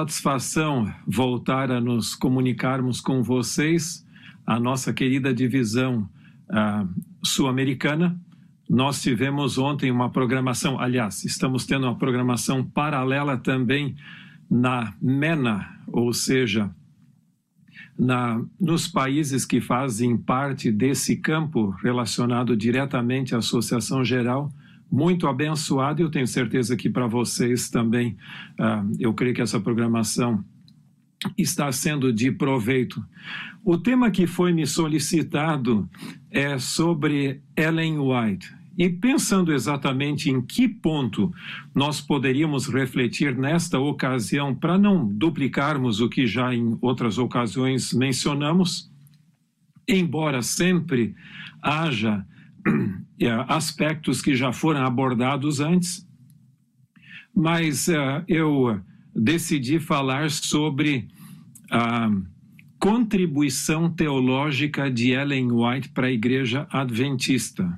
Satisfação voltar a nos comunicarmos com vocês, a nossa querida divisão uh, sul-americana. Nós tivemos ontem uma programação, aliás, estamos tendo uma programação paralela também na MENA, ou seja, na, nos países que fazem parte desse campo relacionado diretamente à Associação Geral, muito abençoado e eu tenho certeza que para vocês também, uh, eu creio que essa programação está sendo de proveito. O tema que foi me solicitado é sobre Ellen White. E pensando exatamente em que ponto nós poderíamos refletir nesta ocasião, para não duplicarmos o que já em outras ocasiões mencionamos, embora sempre haja aspectos que já foram abordados antes, mas uh, eu decidi falar sobre a contribuição teológica de Ellen White para a Igreja Adventista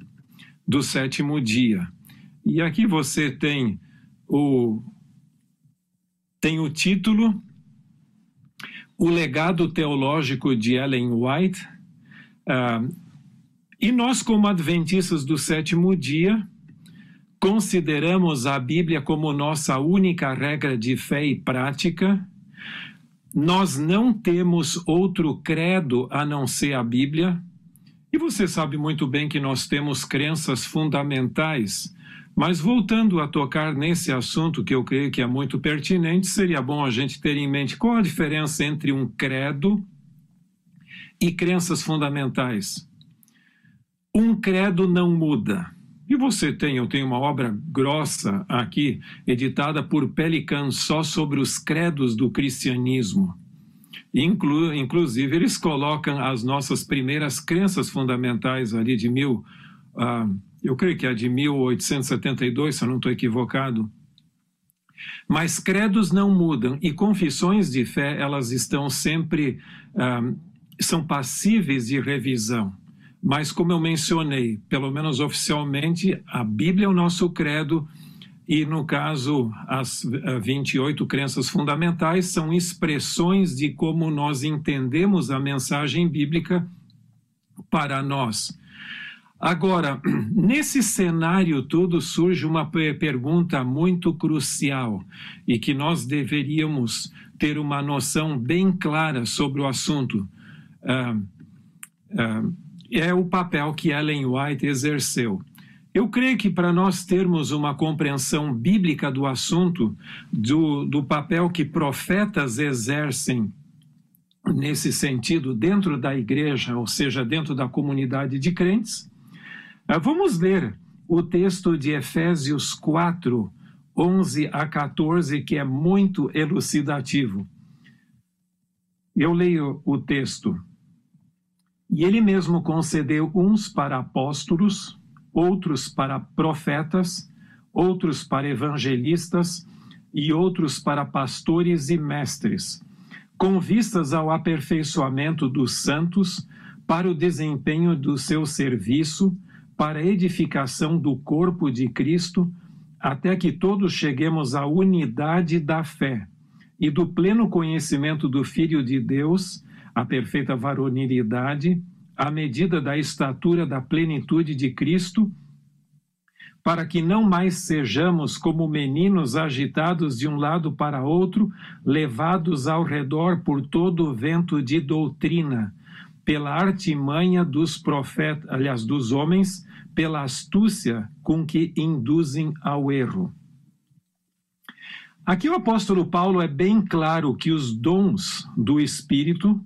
do sétimo dia. E aqui você tem o, tem o título O Legado Teológico de Ellen White. Uh, e nós, como adventistas do sétimo dia, consideramos a Bíblia como nossa única regra de fé e prática. Nós não temos outro credo a não ser a Bíblia. E você sabe muito bem que nós temos crenças fundamentais, mas voltando a tocar nesse assunto que eu creio que é muito pertinente, seria bom a gente ter em mente qual a diferença entre um credo e crenças fundamentais. Um credo não muda. E você tem, eu tenho uma obra grossa aqui, editada por Pelican, só sobre os credos do cristianismo. Inclu, inclusive, eles colocam as nossas primeiras crenças fundamentais ali de mil, uh, eu creio que é de 1872, se eu não estou equivocado. Mas credos não mudam e confissões de fé, elas estão sempre, uh, são passíveis de revisão. Mas, como eu mencionei, pelo menos oficialmente, a Bíblia é o nosso credo e, no caso, as 28 eh, crenças fundamentais são expressões de como nós entendemos a mensagem bíblica para nós. Agora, nesse cenário todo surge uma pergunta muito crucial e que nós deveríamos ter uma noção bem clara sobre o assunto. Uh, uh, é o papel que Ellen White exerceu. Eu creio que para nós termos uma compreensão bíblica do assunto, do, do papel que profetas exercem nesse sentido dentro da igreja, ou seja, dentro da comunidade de crentes, eh, vamos ler o texto de Efésios 4, 11 a 14, que é muito elucidativo. Eu leio o texto. E ele mesmo concedeu uns para apóstolos, outros para profetas, outros para evangelistas e outros para pastores e mestres, com vistas ao aperfeiçoamento dos santos, para o desempenho do seu serviço, para a edificação do corpo de Cristo, até que todos cheguemos à unidade da fé e do pleno conhecimento do Filho de Deus, a perfeita varonilidade, à medida da estatura da plenitude de Cristo, para que não mais sejamos como meninos agitados de um lado para outro, levados ao redor por todo o vento de doutrina, pela artimanha dos profetas, aliás, dos homens, pela astúcia com que induzem ao erro. Aqui o apóstolo Paulo é bem claro que os dons do Espírito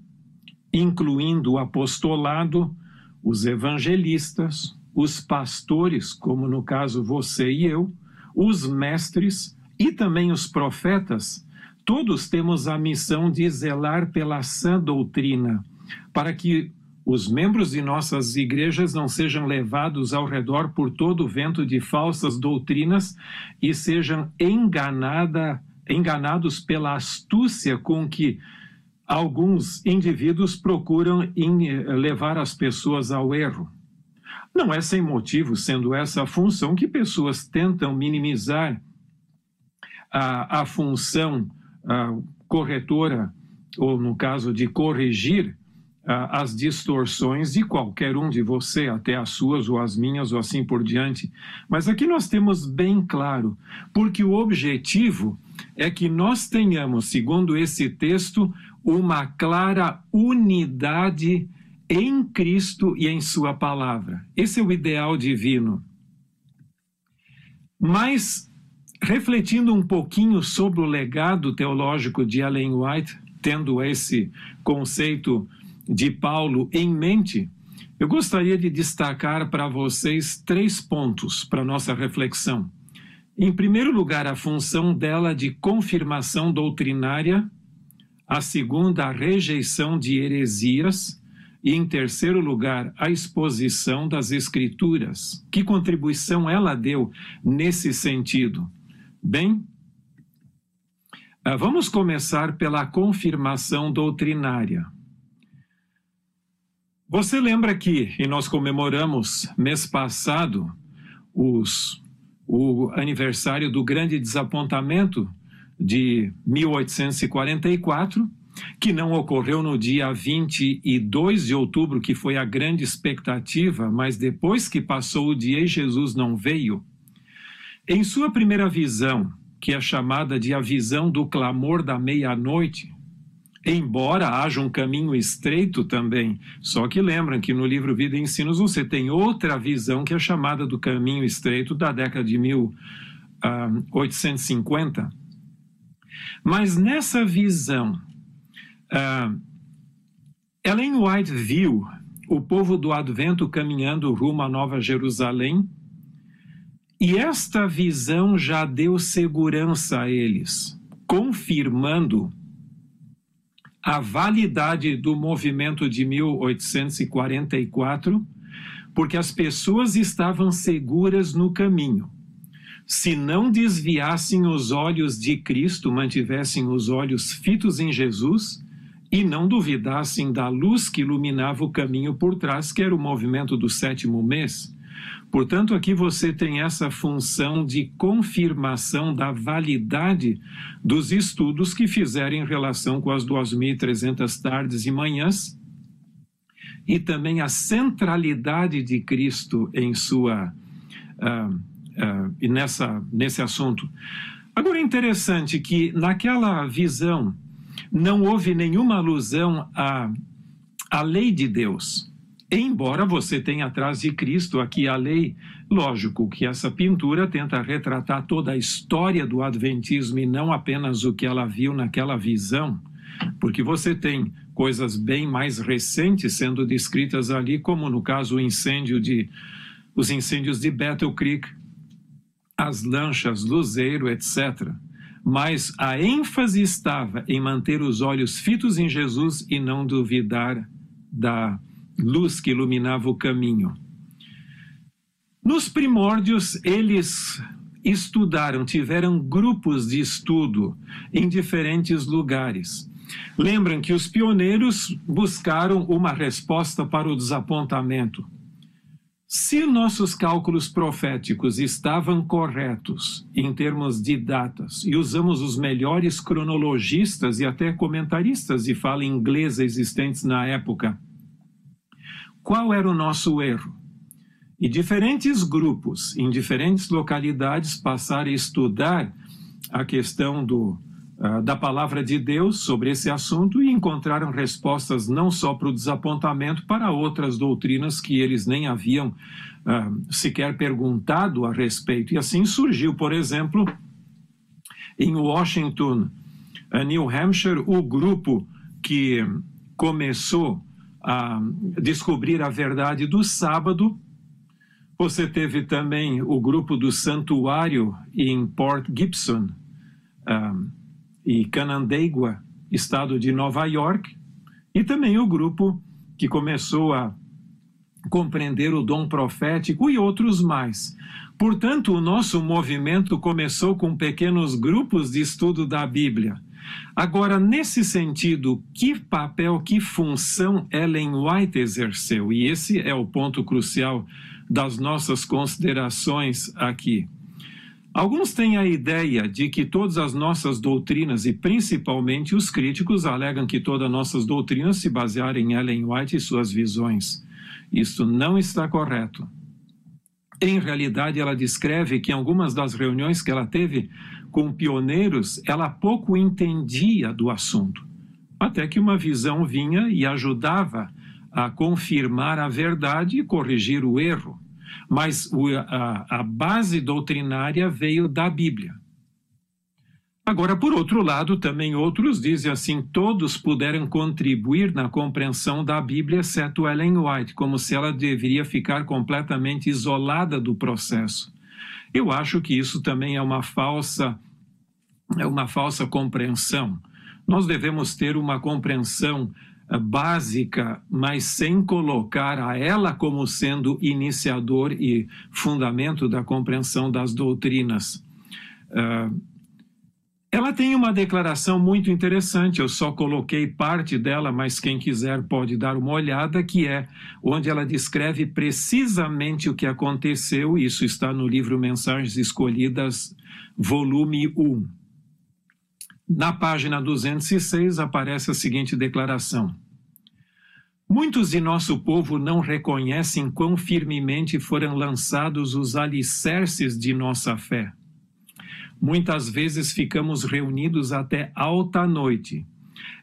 incluindo o apostolado, os evangelistas, os pastores, como no caso você e eu, os mestres e também os profetas, todos temos a missão de zelar pela sã doutrina, para que os membros de nossas igrejas não sejam levados ao redor por todo o vento de falsas doutrinas e sejam enganada, enganados pela astúcia com que alguns indivíduos procuram levar as pessoas ao erro. Não é sem motivo, sendo essa a função, que pessoas tentam minimizar a, a função a, corretora, ou no caso de corrigir as distorções de qualquer um de você, até as suas ou as minhas ou assim por diante. Mas aqui nós temos bem claro, porque o objetivo é que nós tenhamos, segundo esse texto, uma clara unidade em Cristo e em Sua palavra. Esse é o ideal divino. Mas, refletindo um pouquinho sobre o legado teológico de Ellen White, tendo esse conceito de Paulo em mente, eu gostaria de destacar para vocês três pontos para nossa reflexão. Em primeiro lugar, a função dela de confirmação doutrinária, a segunda, a rejeição de heresias, e em terceiro lugar, a exposição das Escrituras. Que contribuição ela deu nesse sentido? Bem, ah, vamos começar pela confirmação doutrinária. Você lembra que, e nós comemoramos mês passado, os, o aniversário do grande desapontamento de 1844, que não ocorreu no dia 22 de outubro, que foi a grande expectativa, mas depois que passou o dia e Jesus não veio. Em sua primeira visão, que é chamada de a visão do clamor da meia-noite, embora haja um caminho estreito também. Só que lembram que no livro Vida e Ensinos você tem outra visão que é chamada do caminho estreito da década de 1850. Mas nessa visão, uh, Ellen White viu o povo do advento caminhando rumo à Nova Jerusalém. E esta visão já deu segurança a eles, confirmando a validade do movimento de 1844, porque as pessoas estavam seguras no caminho. Se não desviassem os olhos de Cristo, mantivessem os olhos fitos em Jesus e não duvidassem da luz que iluminava o caminho por trás, que era o movimento do sétimo mês, Portanto, aqui você tem essa função de confirmação da validade dos estudos que fizeram em relação com as 2.300 tardes e manhãs e também a centralidade de Cristo em sua uh, uh, nessa nesse assunto. Agora é interessante que naquela visão não houve nenhuma alusão à, à lei de Deus. Embora você tenha atrás de Cristo aqui a lei, lógico que essa pintura tenta retratar toda a história do Adventismo e não apenas o que ela viu naquela visão, porque você tem coisas bem mais recentes sendo descritas ali, como no caso o incêndio de os incêndios de Battle Creek, as lanchas, luzeiro, etc. Mas a ênfase estava em manter os olhos fitos em Jesus e não duvidar da luz que iluminava o caminho. Nos primórdios, eles estudaram, tiveram grupos de estudo em diferentes lugares. Lembram que os pioneiros buscaram uma resposta para o desapontamento. Se nossos cálculos proféticos estavam corretos em termos de datas e usamos os melhores cronologistas e até comentaristas de fala inglesa existentes na época, qual era o nosso erro? E diferentes grupos, em diferentes localidades, passaram a estudar a questão do, uh, da palavra de Deus sobre esse assunto e encontraram respostas não só para o desapontamento, para outras doutrinas que eles nem haviam uh, sequer perguntado a respeito. E assim surgiu, por exemplo, em Washington, uh, New Hampshire, o grupo que começou a descobrir a verdade do sábado. Você teve também o grupo do Santuário em Port Gibson e Canandaigua, estado de Nova York, e também o grupo que começou a compreender o dom profético e outros mais. Portanto, o nosso movimento começou com pequenos grupos de estudo da Bíblia. Agora, nesse sentido, que papel, que função Ellen White exerceu? E esse é o ponto crucial das nossas considerações aqui. Alguns têm a ideia de que todas as nossas doutrinas, e principalmente os críticos, alegam que todas as nossas doutrinas se basearam em Ellen White e suas visões. Isso não está correto. Em realidade, ela descreve que em algumas das reuniões que ela teve com pioneiros, ela pouco entendia do assunto, até que uma visão vinha e ajudava a confirmar a verdade e corrigir o erro. Mas a, a base doutrinária veio da Bíblia. Agora, por outro lado, também outros dizem assim: todos puderam contribuir na compreensão da Bíblia, exceto Ellen White, como se ela deveria ficar completamente isolada do processo. Eu acho que isso também é uma falsa, é uma falsa compreensão. Nós devemos ter uma compreensão básica, mas sem colocar a ela como sendo iniciador e fundamento da compreensão das doutrinas. Uh, ela tem uma declaração muito interessante, eu só coloquei parte dela, mas quem quiser pode dar uma olhada, que é onde ela descreve precisamente o que aconteceu, isso está no livro Mensagens Escolhidas, volume 1. Na página 206 aparece a seguinte declaração: Muitos de nosso povo não reconhecem quão firmemente foram lançados os alicerces de nossa fé Muitas vezes ficamos reunidos até alta noite,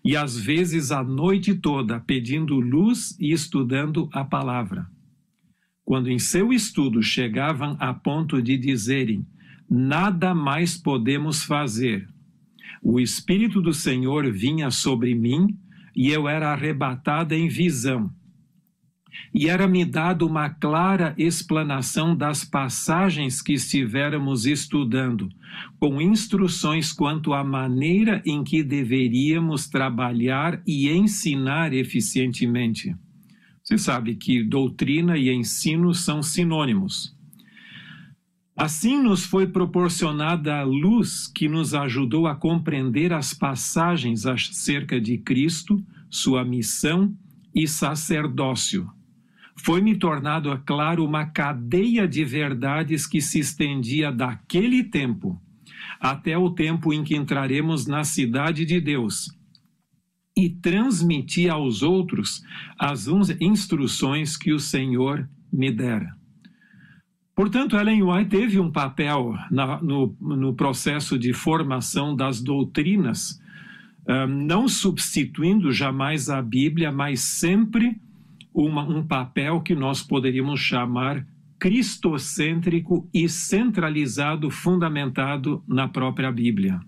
e às vezes a noite toda pedindo luz e estudando a palavra. Quando em seu estudo chegavam a ponto de dizerem: Nada mais podemos fazer, o Espírito do Senhor vinha sobre mim e eu era arrebatada em visão e era-me dado uma clara explanação das passagens que estivéramos estudando, com instruções quanto à maneira em que deveríamos trabalhar e ensinar eficientemente. Você sabe que doutrina e ensino são sinônimos. Assim nos foi proporcionada a luz que nos ajudou a compreender as passagens acerca de Cristo, sua missão e sacerdócio foi-me tornado claro uma cadeia de verdades que se estendia daquele tempo até o tempo em que entraremos na cidade de Deus e transmitir aos outros as instruções que o Senhor me dera. Portanto, Ellen White teve um papel na, no, no processo de formação das doutrinas, um, não substituindo jamais a Bíblia, mas sempre uma, um papel que nós poderíamos chamar cristocêntrico e centralizado, fundamentado na própria Bíblia.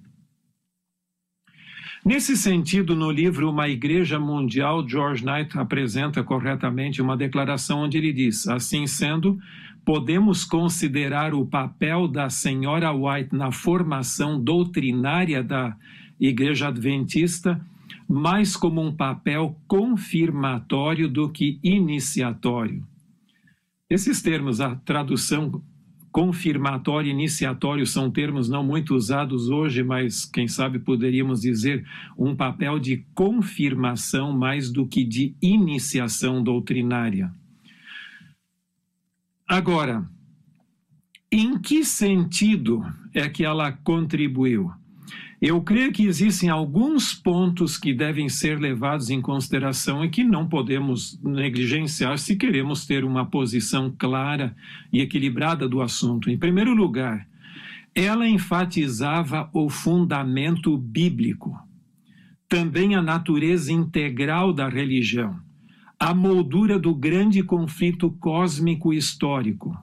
Nesse sentido, no livro Uma Igreja Mundial, George Knight apresenta corretamente uma declaração onde ele diz: Assim sendo, podemos considerar o papel da senhora White na formação doutrinária da Igreja Adventista mais como um papel confirmatório do que iniciatório. Esses termos, a tradução confirmatório e iniciatório são termos não muito usados hoje, mas quem sabe poderíamos dizer um papel de confirmação mais do que de iniciação doutrinária. Agora, em que sentido é que ela contribuiu? Eu creio que existem alguns pontos que devem ser levados em consideração e que não podemos negligenciar se queremos ter uma posição clara e equilibrada do assunto. Em primeiro lugar, ela enfatizava o fundamento bíblico, também a natureza integral da religião, a moldura do grande conflito cósmico histórico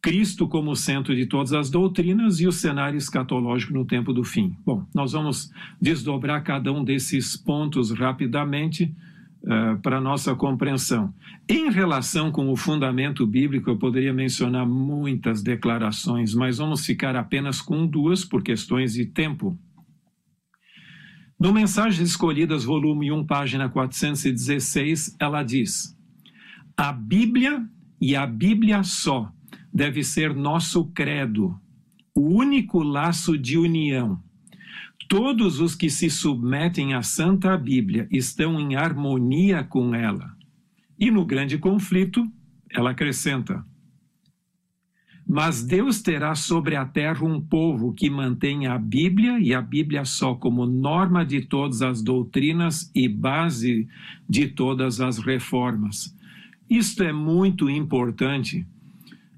Cristo como centro de todas as doutrinas e o cenário escatológico no tempo do fim. Bom, nós vamos desdobrar cada um desses pontos rapidamente uh, para nossa compreensão. Em relação com o fundamento bíblico, eu poderia mencionar muitas declarações, mas vamos ficar apenas com duas por questões de tempo. No Mensagens Escolhidas, volume 1, página 416, ela diz: A Bíblia e a Bíblia só deve ser nosso credo, o único laço de união. Todos os que se submetem à Santa Bíblia estão em harmonia com ela. E no grande conflito, ela acrescenta: Mas Deus terá sobre a terra um povo que mantenha a Bíblia e a Bíblia só como norma de todas as doutrinas e base de todas as reformas. Isto é muito importante.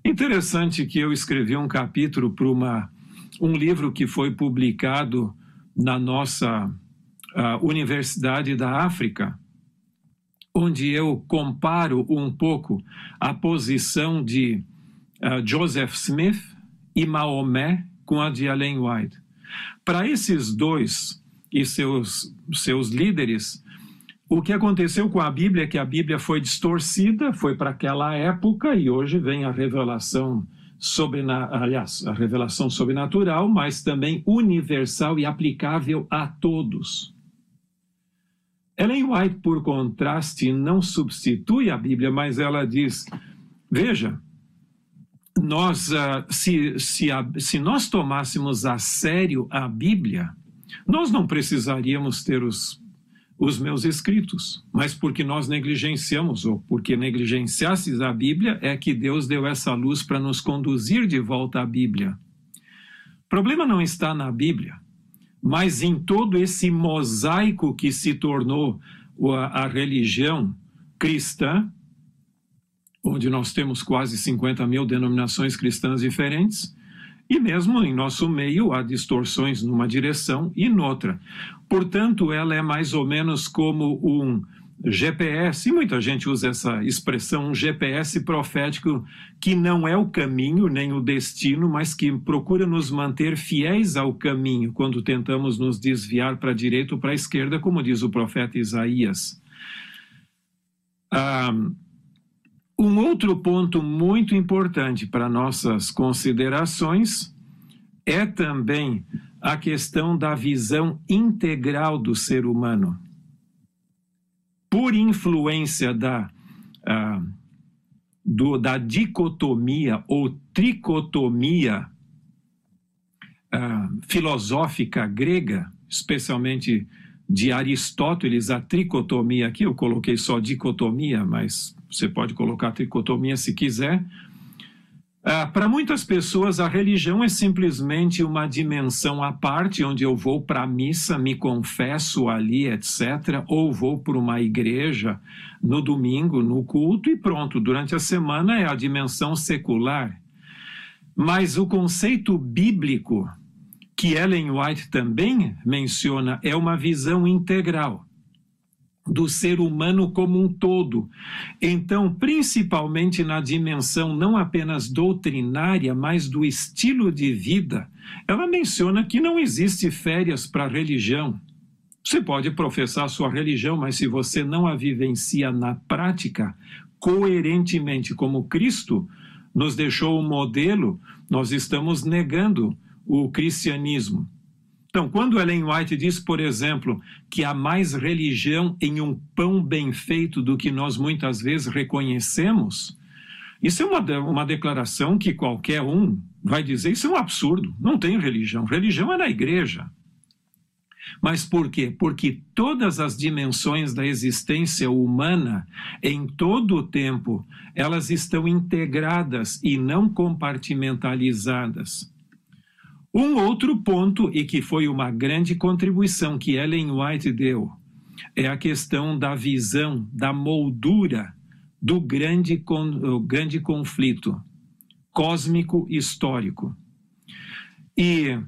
Interessante que eu escrevi um capítulo para um livro que foi publicado na nossa Universidade da África, onde eu comparo um pouco a posição de uh, Joseph Smith e Maomé com a de Ellen White. Para esses dois e seus, seus líderes, o que aconteceu com a Bíblia é que a Bíblia foi distorcida, foi para aquela época e hoje vem a revelação aliás, a revelação sobrenatural, mas também universal e aplicável a todos. Ellen White, por contraste, não substitui a Bíblia, mas ela diz: veja, nós, uh, se, se, a, se nós tomássemos a sério a Bíblia, nós não precisaríamos ter os, os meus escritos, mas porque nós negligenciamos, ou porque negligenciasses a Bíblia, é que Deus deu essa luz para nos conduzir de volta à Bíblia. O problema não está na Bíblia mas em todo esse mosaico que se tornou a, a religião cristã, onde nós temos quase 50 mil denominações cristãs diferentes, e mesmo em nosso meio há distorções numa direção e noutra. Portanto, ela é mais ou menos como um GPS, e muita gente usa essa expressão, um GPS profético que não é o caminho nem o destino, mas que procura nos manter fiéis ao caminho quando tentamos nos desviar para a direita ou para a esquerda, como diz o profeta Isaías. Ah, um outro ponto muito importante para nossas considerações é também a questão da visão integral do ser humano. Por influência da, ah, do, da dicotomia ou tricotomia ah, filosófica grega, especialmente de Aristóteles, a tricotomia aqui, eu coloquei só dicotomia, mas você pode colocar tricotomia se quiser, ah, para muitas pessoas, a religião é simplesmente uma dimensão à parte, onde eu vou para a missa, me confesso ali, etc., ou vou para uma igreja no domingo, no culto, e pronto. Durante a semana é a dimensão secular. Mas o conceito bíblico, que Ellen White também menciona, é uma visão integral do ser humano como um todo. Então, principalmente na dimensão não apenas doutrinária, mas do estilo de vida, ela menciona que não existe férias para a religião. Você pode professar sua religião, mas se você não a vivencia na prática, coerentemente como Cristo nos deixou o modelo, nós estamos negando o cristianismo. Então, quando Ellen White diz, por exemplo, que há mais religião em um pão bem feito do que nós muitas vezes reconhecemos, isso é uma, uma declaração que qualquer um vai dizer: isso é um absurdo, não tem religião. Religião é na igreja. Mas por quê? Porque todas as dimensões da existência humana, em todo o tempo, elas estão integradas e não compartimentalizadas. Um outro ponto, e que foi uma grande contribuição que Ellen White deu, é a questão da visão, da moldura do grande, grande conflito cósmico histórico. E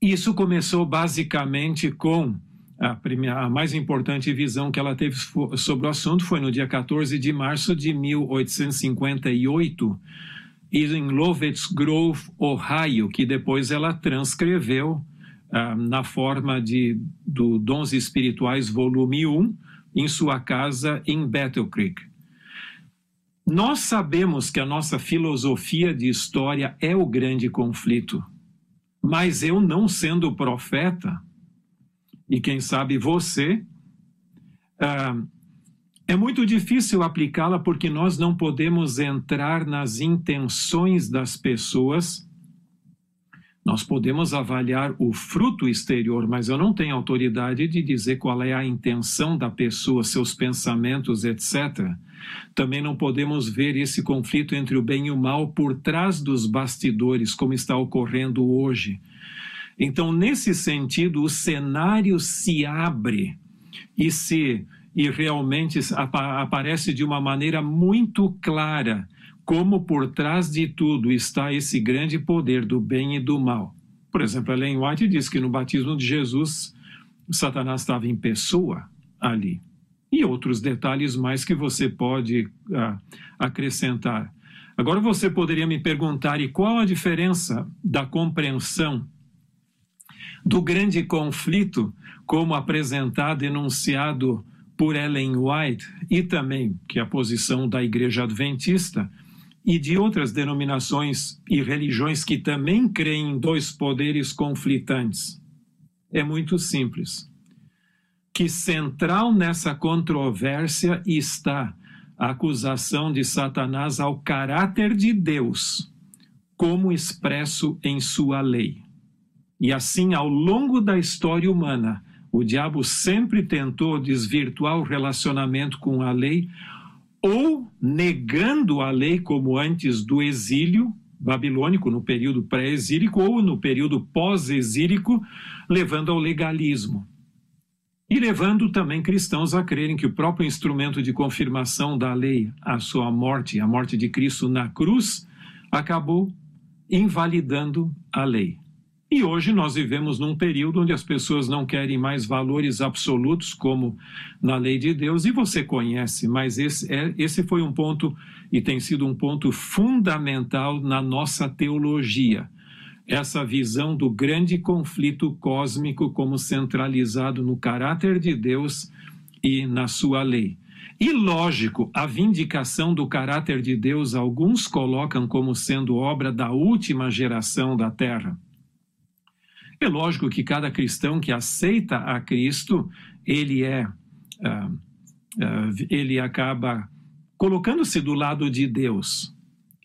isso começou basicamente com a, primeira, a mais importante visão que ela teve sobre o assunto foi no dia 14 de março de 1858 em Lovett Grove, Ohio, que depois ela transcreveu ah, na forma de, do Dons Espirituais, volume 1, em sua casa em Battle Creek. Nós sabemos que a nossa filosofia de história é o grande conflito, mas eu, não sendo profeta, e quem sabe você, ah, é muito difícil aplicá-la porque nós não podemos entrar nas intenções das pessoas, Nós podemos avaliar o fruto exterior, mas eu não tenho autoridade de dizer qual é a intenção da pessoa, seus pensamentos, etc. Também não podemos ver esse conflito entre o bem e o mal por trás dos bastidores, como está ocorrendo hoje. Então, nesse sentido, o cenário se abre e se e realmente aparece de uma maneira muito clara como por trás de tudo está esse grande poder do bem e do mal. Por exemplo, Ellen White diz que no batismo de Jesus, Satanás estava em pessoa ali. E outros detalhes mais que você pode uh, acrescentar. Agora você poderia me perguntar: e qual a diferença da compreensão do grande conflito, como apresentado, enunciado por Ellen White, e também que é a posição da Igreja Adventista, e de outras denominações e religiões que também creem em dois poderes conflitantes? É muito simples. Que central nessa controvérsia está a acusação de Satanás ao caráter de Deus, como expresso em sua lei. E assim, ao longo da história humana, o diabo sempre tentou desvirtuar o relacionamento com a lei ou negando a lei como antes do exílio babilônico, no período pré-exílico, ou no período pós-exílico, levando ao legalismo. E levando também cristãos a crerem que o próprio instrumento de confirmação da lei, a sua morte, a morte de Cristo na cruz, acabou invalidando a lei. E hoje nós vivemos num período onde as pessoas não querem mais valores absolutos, como na lei de Deus, e você conhece, mas esse, é, esse foi um ponto e tem sido um ponto fundamental na nossa teologia. Essa visão do grande conflito cósmico como centralizado no caráter de Deus e na sua lei. E lógico, a vindicação do caráter de Deus, alguns colocam como sendo obra da última geração da Terra. É lógico que cada cristão que aceita a Cristo, ele é, uh, uh, ele acaba colocando-se do lado de Deus.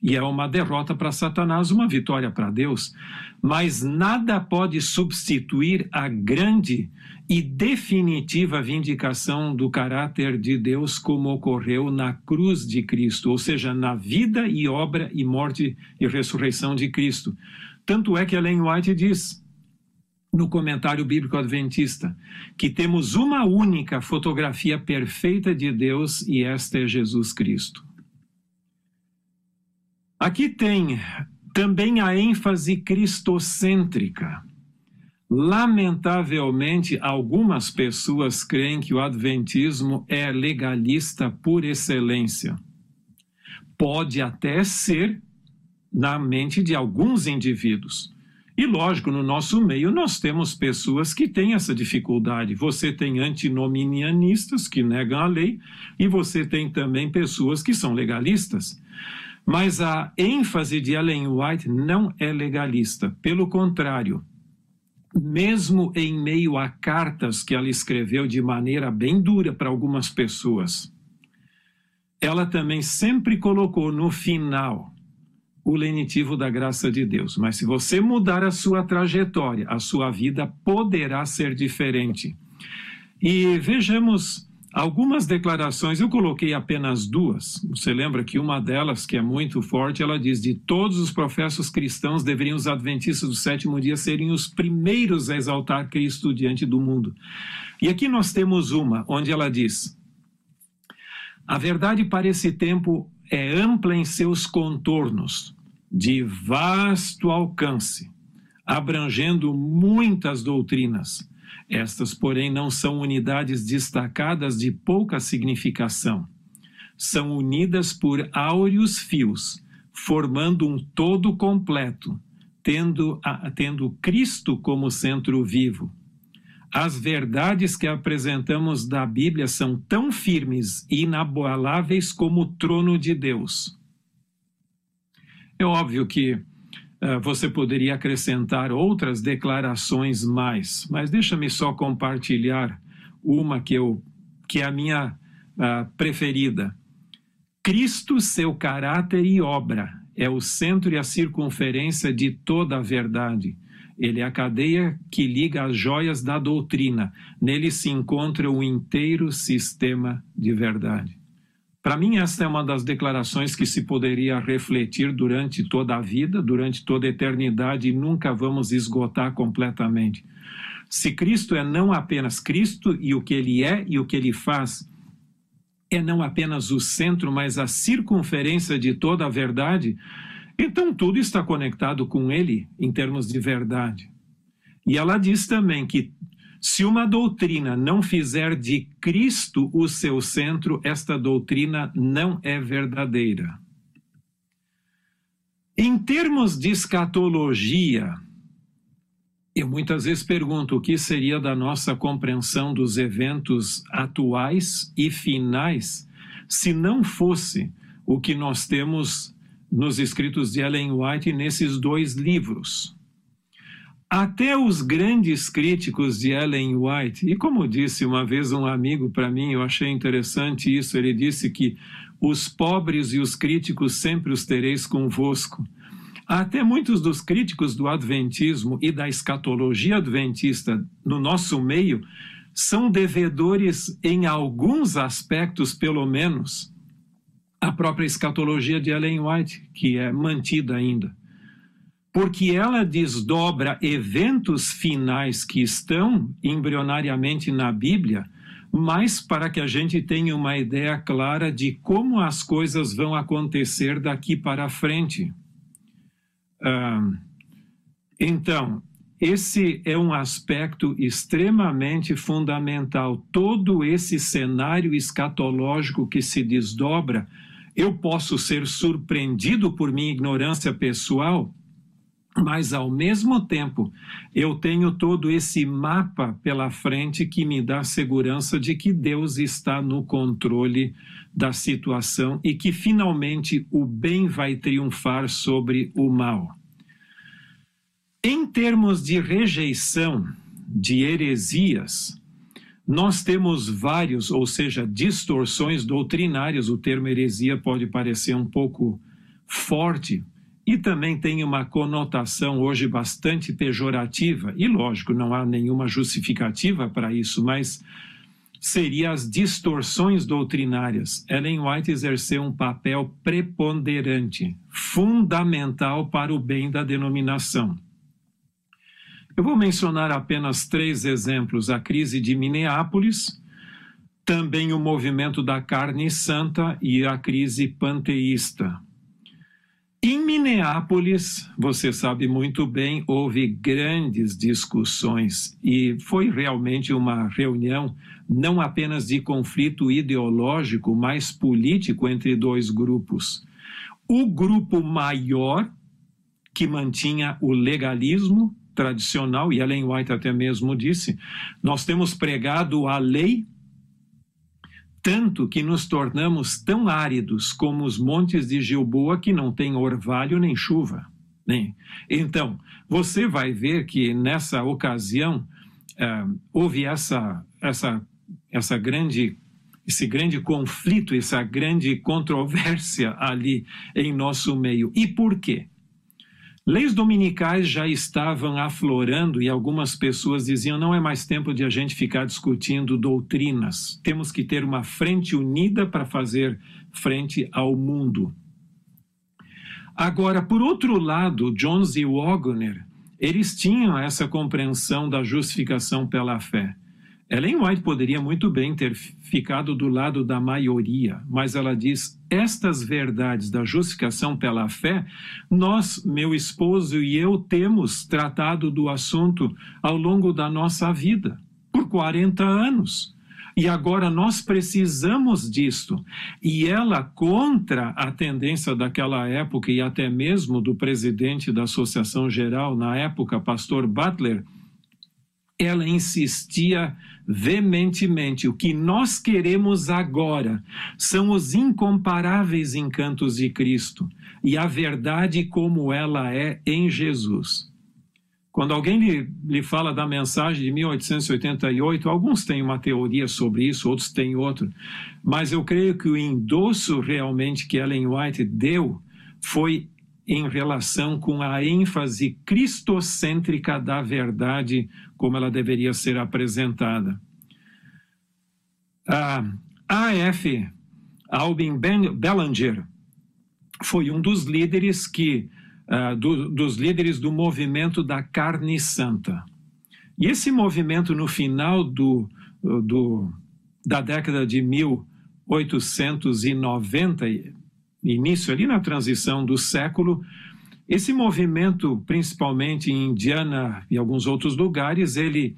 E é uma derrota para Satanás, uma vitória para Deus. Mas nada pode substituir a grande e definitiva vindicação do caráter de Deus, como ocorreu na cruz de Cristo, ou seja, na vida e obra e morte e ressurreição de Cristo. Tanto é que Ellen White diz: no comentário bíblico adventista, que temos uma única fotografia perfeita de Deus e esta é Jesus Cristo. Aqui tem também a ênfase cristocêntrica. Lamentavelmente, algumas pessoas creem que o adventismo é legalista por excelência. Pode até ser na mente de alguns indivíduos e lógico, no nosso meio nós temos pessoas que têm essa dificuldade. Você tem antinominianistas que negam a lei e você tem também pessoas que são legalistas. Mas a ênfase de Ellen White não é legalista, pelo contrário. Mesmo em meio a cartas que ela escreveu de maneira bem dura para algumas pessoas, ela também sempre colocou no final o lenitivo da graça de Deus. Mas se você mudar a sua trajetória, a sua vida poderá ser diferente. E vejamos algumas declarações, eu coloquei apenas duas. Você lembra que uma delas, que é muito forte, ela diz: de todos os professos cristãos, deveriam os adventistas do sétimo dia serem os primeiros a exaltar Cristo diante do mundo. E aqui nós temos uma, onde ela diz: a verdade para esse tempo é ampla em seus contornos, de vasto alcance, abrangendo muitas doutrinas. Estas, porém, não são unidades destacadas de pouca significação. São unidas por áureos fios, formando um todo completo, tendo, a, tendo Cristo como centro vivo. As verdades que apresentamos da Bíblia são tão firmes e inabaláveis como o trono de Deus. É óbvio que uh, você poderia acrescentar outras declarações mais, mas deixa-me só compartilhar uma que, eu, que é a minha uh, preferida. Cristo, seu caráter e obra, é o centro e a circunferência de toda a verdade Ele é a cadeia que liga as joias da doutrina. Nele se encontra o inteiro sistema de verdade. Para mim, esta é uma das declarações que se poderia refletir durante toda a vida, durante toda a eternidade, e nunca vamos esgotar completamente. Se Cristo é não apenas Cristo e o que ele é e o que ele faz, é não apenas o centro, mas a circunferência de toda a verdade, então tudo está conectado com ele em termos de verdade. E ela diz também que se uma doutrina não fizer de Cristo o seu centro, esta doutrina não é verdadeira. Em termos de escatologia, eu muitas vezes pergunto o que seria da nossa compreensão dos eventos atuais e finais se não fosse o que nós temos nos escritos de Ellen White nesses dois livros. Até os grandes críticos de Ellen White, e como disse uma vez um amigo para mim, eu achei interessante isso, ele disse que os pobres e os críticos sempre os tereis convosco. Até muitos dos críticos do Adventismo e da escatologia adventista no nosso meio são devedores, em alguns aspectos, pelo menos, à própria escatologia de Ellen White, que é mantida ainda. Porque ela desdobra eventos finais que estão embrionariamente na Bíblia, mas para que a gente tenha uma ideia clara de como as coisas vão acontecer daqui para frente. Então, esse é um aspecto extremamente fundamental. Todo esse cenário escatológico que se desdobra, eu posso ser surpreendido por minha ignorância pessoal, mas ao mesmo tempo eu tenho todo esse mapa pela frente que me dá segurança de que Deus está no controle da situação e que finalmente o bem vai triunfar sobre o mal. Em termos de rejeição de heresias, nós temos vários, ou seja, distorções doutrinárias. O termo heresia pode parecer um pouco forte e também tem uma conotação hoje bastante pejorativa. E lógico, não há nenhuma justificativa para isso, mas seria as distorções doutrinárias. Ellen White exerceu um papel preponderante, fundamental para o bem da denominação. Eu vou mencionar apenas três exemplos: a crise de Minneapolis, também o movimento da carne santa e a crise panteísta. Em Minneapolis, você sabe muito bem, houve grandes discussões e foi realmente uma reunião não apenas de conflito ideológico, mas político entre dois grupos. O grupo maior, que mantinha o legalismo tradicional, e Ellen White até mesmo disse, nós temos pregado a lei tanto que nos tornamos tão áridos como os montes de Gilboa que não tem orvalho nem chuva. Né? Então, você vai ver que nessa ocasião uh, houve essa, essa, essa grande esse grande conflito, essa grande controvérsia ali em nosso meio. E por quê? Leis dominicais já estavam aflorando e algumas pessoas diziam: não é mais tempo de a gente ficar discutindo doutrinas, temos que ter uma frente unida para fazer frente ao mundo. Agora, por outro lado, Jones e Wagner, eles tinham essa compreensão da justificação pela fé. Ellen White poderia muito bem ter ficado do lado da maioria, mas ela diz: estas verdades da justificação pela fé, nós, meu esposo e eu, temos tratado do assunto ao longo da nossa vida, por 40 anos. E agora nós precisamos disto. E ela, contra a tendência daquela época e até mesmo do presidente da Associação Geral, na época, pastor Butler, ela insistia veementemente: o que nós queremos agora são os incomparáveis encantos de Cristo e a verdade como ela é em Jesus. Quando alguém lhe, lhe fala da mensagem de 1888, alguns têm uma teoria sobre isso, outros têm outra, mas eu creio que o endosso realmente que Ellen White deu foi em relação com a ênfase cristocêntrica da verdade como ela deveria ser apresentada. A A.F. Albin Bellinger foi um dos líderes que uh, do, dos líderes do movimento da carne santa. E esse movimento no final do, do da década de 1890 início ali na transição do século, esse movimento, principalmente em Indiana e alguns outros lugares, ele,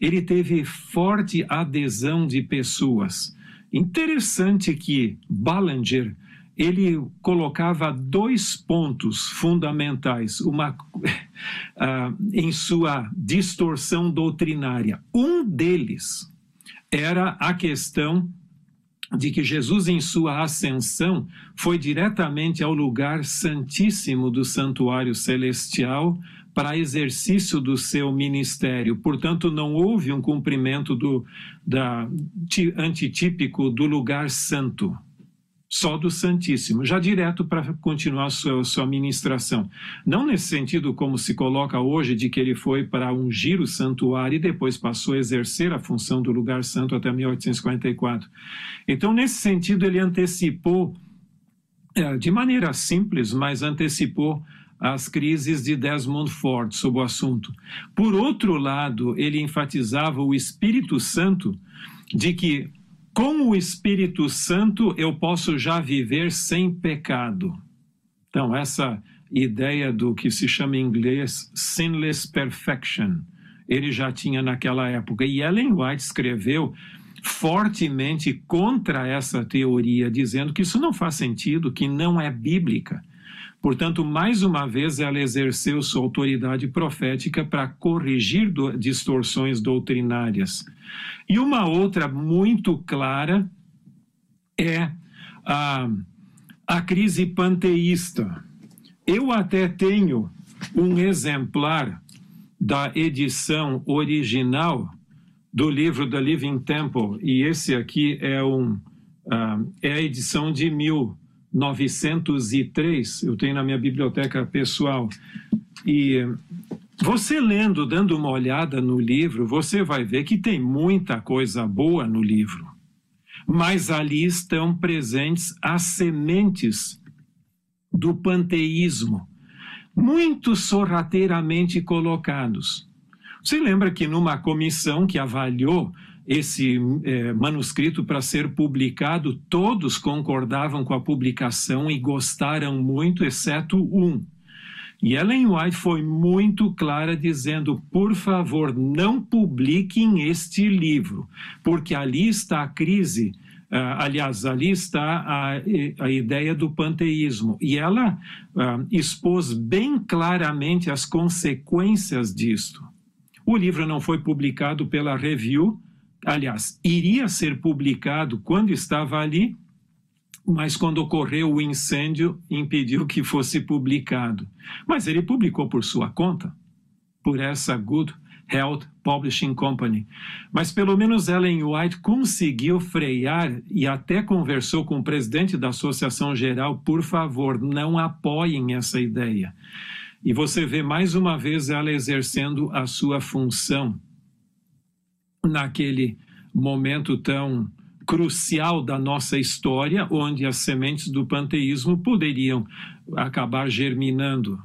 ele teve forte adesão de pessoas. Interessante que Ballinger ele colocava dois pontos fundamentais uma, uh, em sua distorção doutrinária. Um deles era a questão de que Jesus, em sua ascensão, foi diretamente ao lugar santíssimo do santuário celestial para exercício do seu ministério. Portanto, não houve um cumprimento do da, antitípico do lugar santo só do Santíssimo, já direto para continuar sua, sua ministração. Não nesse sentido como se coloca hoje, de que ele foi para ungir o santuário e depois passou a exercer a função do lugar santo até 1844. Então, nesse sentido, ele antecipou, é, de maneira simples, mas antecipou as crises de Desmond Ford sobre o assunto. Por outro lado, ele enfatizava o Espírito Santo de que com o Espírito Santo eu posso já viver sem pecado. Então, essa ideia do que se chama em inglês sinless perfection, ele já tinha naquela época. E Ellen White escreveu fortemente contra essa teoria, dizendo que isso não faz sentido, que não é bíblica. Portanto, mais uma vez, ela exerceu sua autoridade profética para corrigir distorções doutrinárias. E uma outra muito clara é a, a crise panteísta. Eu até tenho um exemplar da edição original do livro da Living Temple, e esse aqui é, um, uh, é a edição de 1903, eu tenho na minha biblioteca pessoal. E você lendo, dando uma olhada no livro, você vai ver que tem muita coisa boa no livro. Mas ali estão presentes as sementes do panteísmo, muito sorrateiramente colocados. Você lembra que numa comissão que avaliou esse é, manuscrito para ser publicado, todos concordavam com a publicação e gostaram muito, exceto um, e Ellen White foi muito clara dizendo: por favor, não publiquem este livro, porque ali está a crise. Uh, aliás, ali está a, a ideia do panteísmo. E ela uh, expôs bem claramente as consequências disto. O livro não foi publicado pela Review, aliás, iria ser publicado quando estava ali, mas quando ocorreu o incêndio, impediu que fosse publicado. Mas ele publicou por sua conta, por essa Good Health Publishing Company. Mas pelo menos Ellen White conseguiu frear e até conversou com o presidente da Associação Geral, por favor, não apoiem essa ideia. E você vê mais uma vez ela exercendo a sua função naquele momento tão crucial da nossa história, onde as sementes do panteísmo poderiam acabar germinando.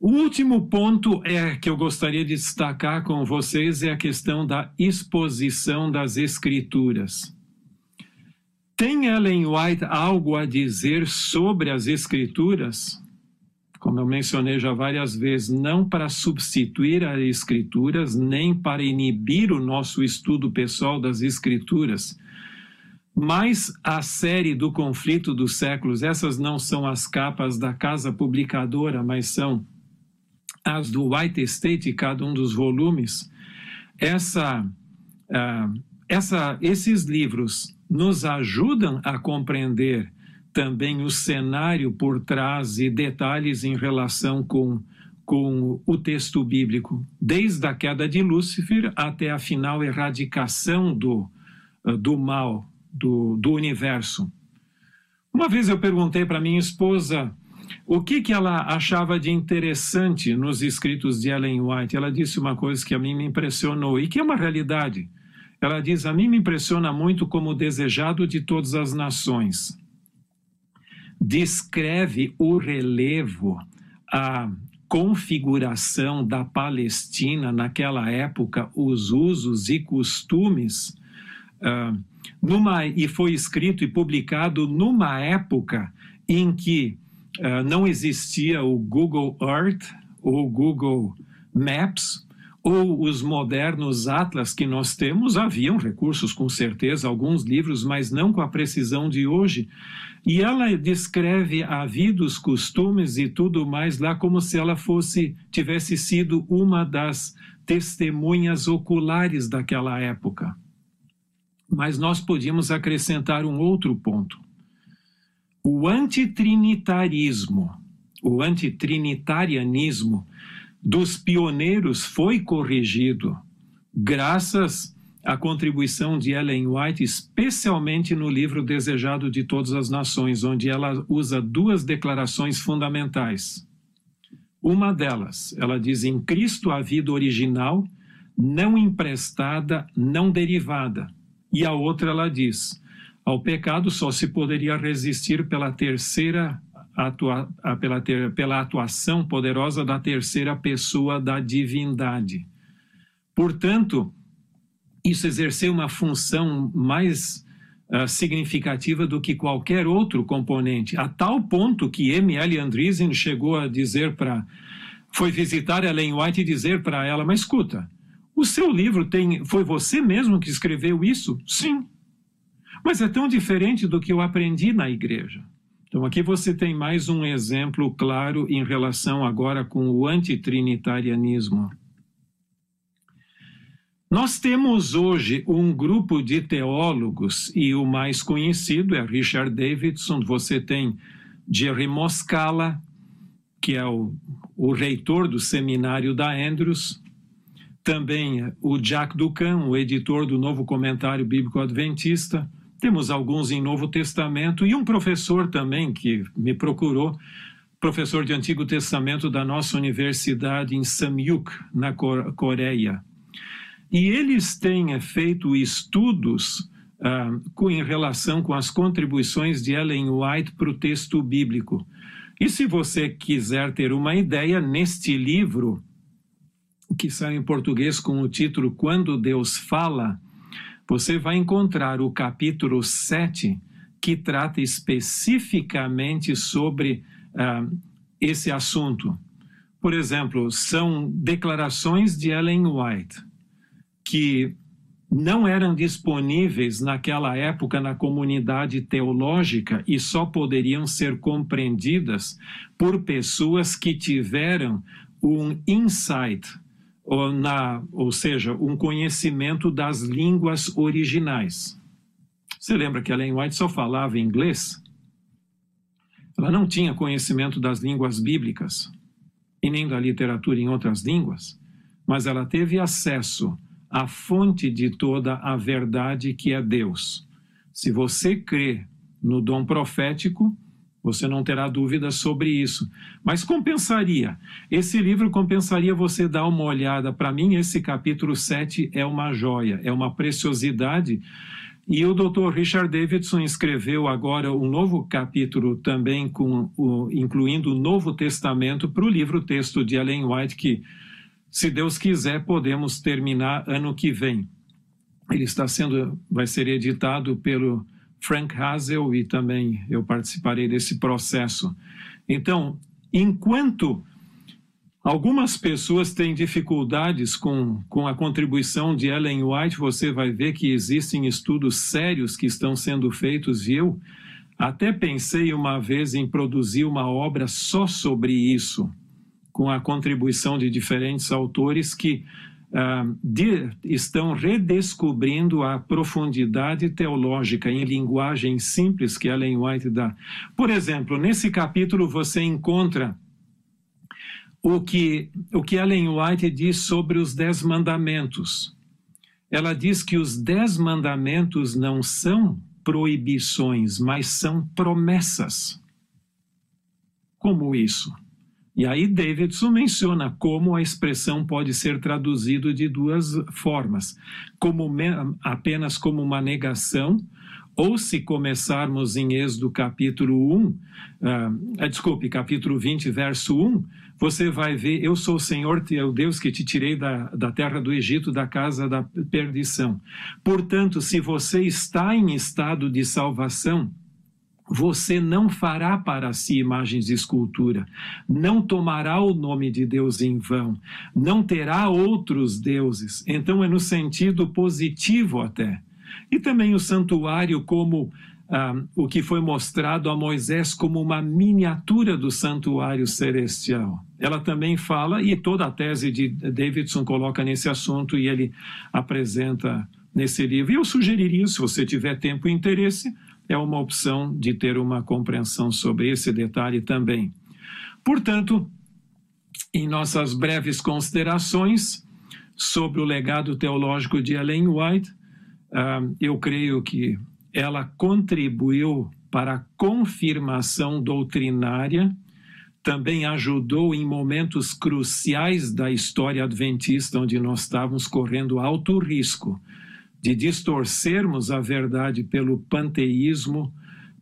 O último ponto é que eu gostaria de destacar com vocês é a questão da exposição das escrituras. Tem Ellen White algo a dizer sobre as escrituras? Como eu mencionei já várias vezes, não para substituir as Escrituras, nem para inibir o nosso estudo pessoal das Escrituras, mas a série do conflito dos séculos, essas não são as capas da casa publicadora, mas são as do White State, cada um dos volumes. Essa, uh, essa, esses livros nos ajudam a compreender também o cenário por trás e detalhes em relação com, com o texto bíblico, desde a queda de Lúcifer até a final erradicação do, eh, do mal, do, do universo. Uma vez eu perguntei para minha esposa o que, que ela achava de interessante nos escritos de Ellen White? Ela disse uma coisa que a mim me impressionou e que é uma realidade. Ela diz: A mim me impressiona muito como desejado de todas as nações. Descreve o relevo, a configuração da Palestina naquela época, os usos e costumes, uh, numa, e foi escrito e publicado numa época em que uh, não existia o Google Earth ou Google Maps ou os modernos atlas que nós temos, haviam recursos com certeza, alguns livros, mas não com a precisão de hoje. E ela descreve a vida, os costumes e tudo mais lá como se ela fosse tivesse sido uma das testemunhas oculares daquela época. Mas nós podíamos acrescentar um outro ponto. O antitrinitarismo, o antitrinitarianismo dos pioneiros foi corrigido graças à contribuição de Ellen White, especialmente no livro Desejado de Todas as Nações, onde ela usa duas declarações fundamentais. Uma delas, ela diz: em Cristo a vida original, não emprestada, não derivada. E a outra, ela diz: ao pecado só se poderia resistir pela terceira atua, pela, pela atuação poderosa da terceira pessoa da divindade. Portanto, isso exerceu uma função mais uh, significativa do que qualquer outro componente, a tal ponto que M.L. Andreessen chegou a dizer para. Foi visitar Ellen White e dizer para ela: Mas escuta, o seu livro tem. Foi você mesmo que escreveu isso? Sim. Mas é tão diferente do que eu aprendi na igreja. Então, aqui você tem mais um exemplo claro em relação agora com o antitrinitarianismo. Nós temos hoje um grupo de teólogos, e o mais conhecido é Richard Davidson. Você tem Jerry Moscala, que é o, o reitor do seminário da Andrews, também o Jack Ducan, o editor do Novo Comentário Bíblico Adventista, temos alguns em Novo Testamento e um professor também que me procurou, professor de Antigo Testamento da nossa universidade em Samyuk, na Coreia. E eles têm feito estudos uh, com, em relação com as contribuições de Ellen White para o texto bíblico. E se você quiser ter uma ideia, neste livro, que sai em português com o título Quando Deus Fala, você vai encontrar o capítulo 7, que trata especificamente sobre uh, esse assunto. Por exemplo, são declarações de Ellen White que não eram disponíveis naquela época na comunidade teológica e só poderiam ser compreendidas por pessoas que tiveram um insight, ou, na, ou seja, um conhecimento das línguas originais. Você lembra que Ellen White só falava inglês? Ela não tinha conhecimento das línguas bíblicas e nem da literatura em outras línguas, mas ela teve acesso à fonte de toda a verdade que é Deus. Se você crê no dom profético, você não terá dúvida sobre isso. Mas compensaria. Esse livro compensaria você dar uma olhada. Para mim, esse capítulo 7 é uma joia, é uma preciosidade. E o Dr. Richard Davidson escreveu agora um novo capítulo também, com o, incluindo o Novo Testamento, para o livro texto de Ellen White, que, se Deus quiser, podemos terminar ano que vem. Ele está sendo, vai ser editado pelo Frank Hazel e também eu participarei desse processo. Então, enquanto algumas pessoas têm dificuldades com, com a contribuição de Ellen White, você vai ver que existem estudos sérios que estão sendo feitos e eu até pensei uma vez em produzir uma obra só sobre isso, com a contribuição de diferentes autores que uh, de, estão redescobrindo a profundidade teológica em linguagem simples que Ellen White dá. Por exemplo, nesse capítulo você encontra o que, o que Ellen White diz sobre os Dez Mandamentos. Ela diz que os Dez Mandamentos não são proibições, mas são promessas. como isso? E aí Davidson menciona como a expressão pode ser traduzida de duas formas, como apenas como uma negação, ou se começarmos em Êxodo capítulo 1, uh, ah, desculpe, capítulo 20, verso 1, você vai ver, eu sou o Senhor teu Deus que te tirei da, da terra do Egito, da casa da perdição. Portanto, se você está em estado de salvação, você não fará para si imagens de escultura, não tomará o nome de Deus em vão, não terá outros deuses. Então é no sentido positivo até. E também o santuário como ah, o que foi mostrado a Moisés como uma miniatura do santuário celestial. Ela também fala, e toda a tese de Davidson coloca nesse assunto e ele apresenta nesse livro. E eu sugeriria, se você tiver tempo e interesse, é uma opção de ter uma compreensão sobre esse detalhe também. Portanto, em nossas breves considerações sobre o legado teológico de Ellen White, uh, eu creio que ela contribuiu para a confirmação doutrinária, também ajudou em momentos cruciais da história adventista, onde nós estávamos correndo alto risco de distorcermos a verdade pelo panteísmo,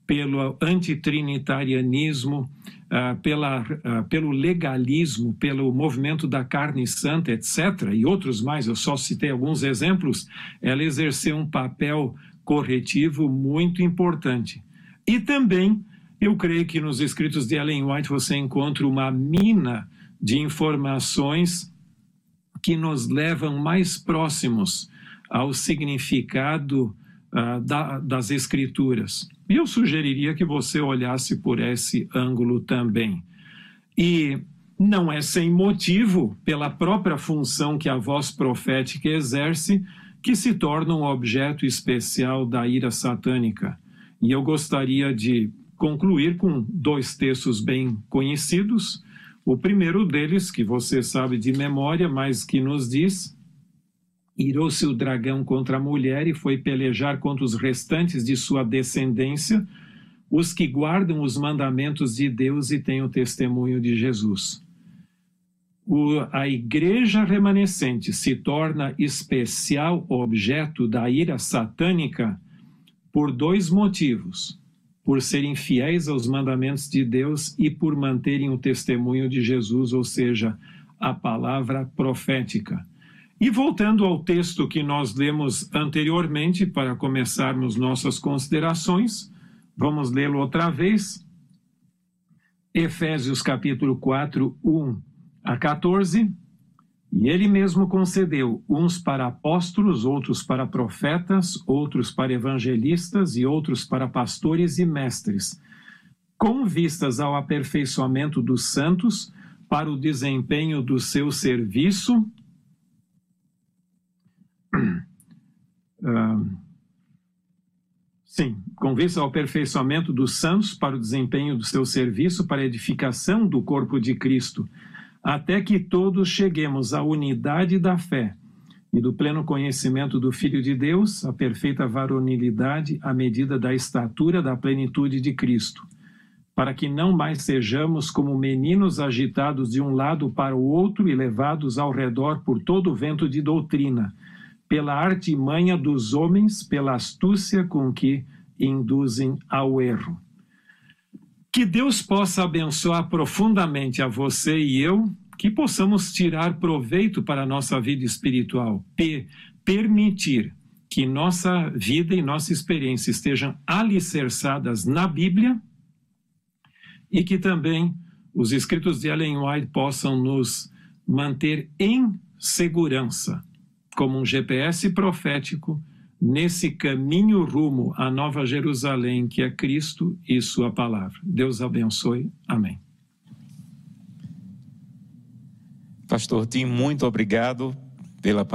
pelo antitrinitarianismo, uh, pela, uh, pelo legalismo, pelo movimento da carne santa, etc., e outros mais, eu só citei alguns exemplos, ela exerceu um papel corretivo muito importante. E também, eu creio que nos escritos de Ellen White você encontra uma mina de informações que nos levam mais próximos ao significado uh, da, das Escrituras. E eu sugeriria que você olhasse por esse ângulo também. E não é sem motivo, pela própria função que a voz profética exerce, que se torna um objeto especial da ira satânica. E eu gostaria de concluir com dois textos bem conhecidos. O primeiro deles, que você sabe de memória, mas que nos diz Irou-se o dragão contra a mulher e foi pelejar contra os restantes de sua descendência, os que guardam os mandamentos de Deus e têm o testemunho de Jesus. O, a igreja remanescente se torna especial objeto da ira satânica por dois motivos: por serem fiéis aos mandamentos de Deus e por manterem o testemunho de Jesus, ou seja, a palavra profética. E voltando ao texto que nós lemos anteriormente, para começarmos nossas considerações, vamos lê-lo outra vez. Efésios capítulo 4, 1 a 14. E ele mesmo concedeu uns para apóstolos, outros para profetas, outros para evangelistas e outros para pastores e mestres, com vistas ao aperfeiçoamento dos santos, para o desempenho do seu serviço sim, convista ao aperfeiçoamento dos santos para o desempenho do seu serviço, para a edificação do corpo de Cristo, até que todos cheguemos à unidade da fé e do pleno conhecimento do Filho de Deus, a perfeita varonilidade à medida da estatura da plenitude de Cristo, para que não mais sejamos como meninos agitados de um lado para o outro e levados ao redor por todo o vento de doutrina pela artimanha dos homens, pela astúcia com que induzem ao erro. Que Deus possa abençoar profundamente a você e eu, que possamos tirar proveito para a nossa vida espiritual, P, permitir que nossa vida e nossa experiência estejam alicerçadas na Bíblia e que também os escritos de Ellen White possam nos manter em segurança como um GPS profético nesse caminho rumo à Nova Jerusalém, que é Cristo e Sua palavra. Deus abençoe. Amém. Pastor Tim, muito obrigado pela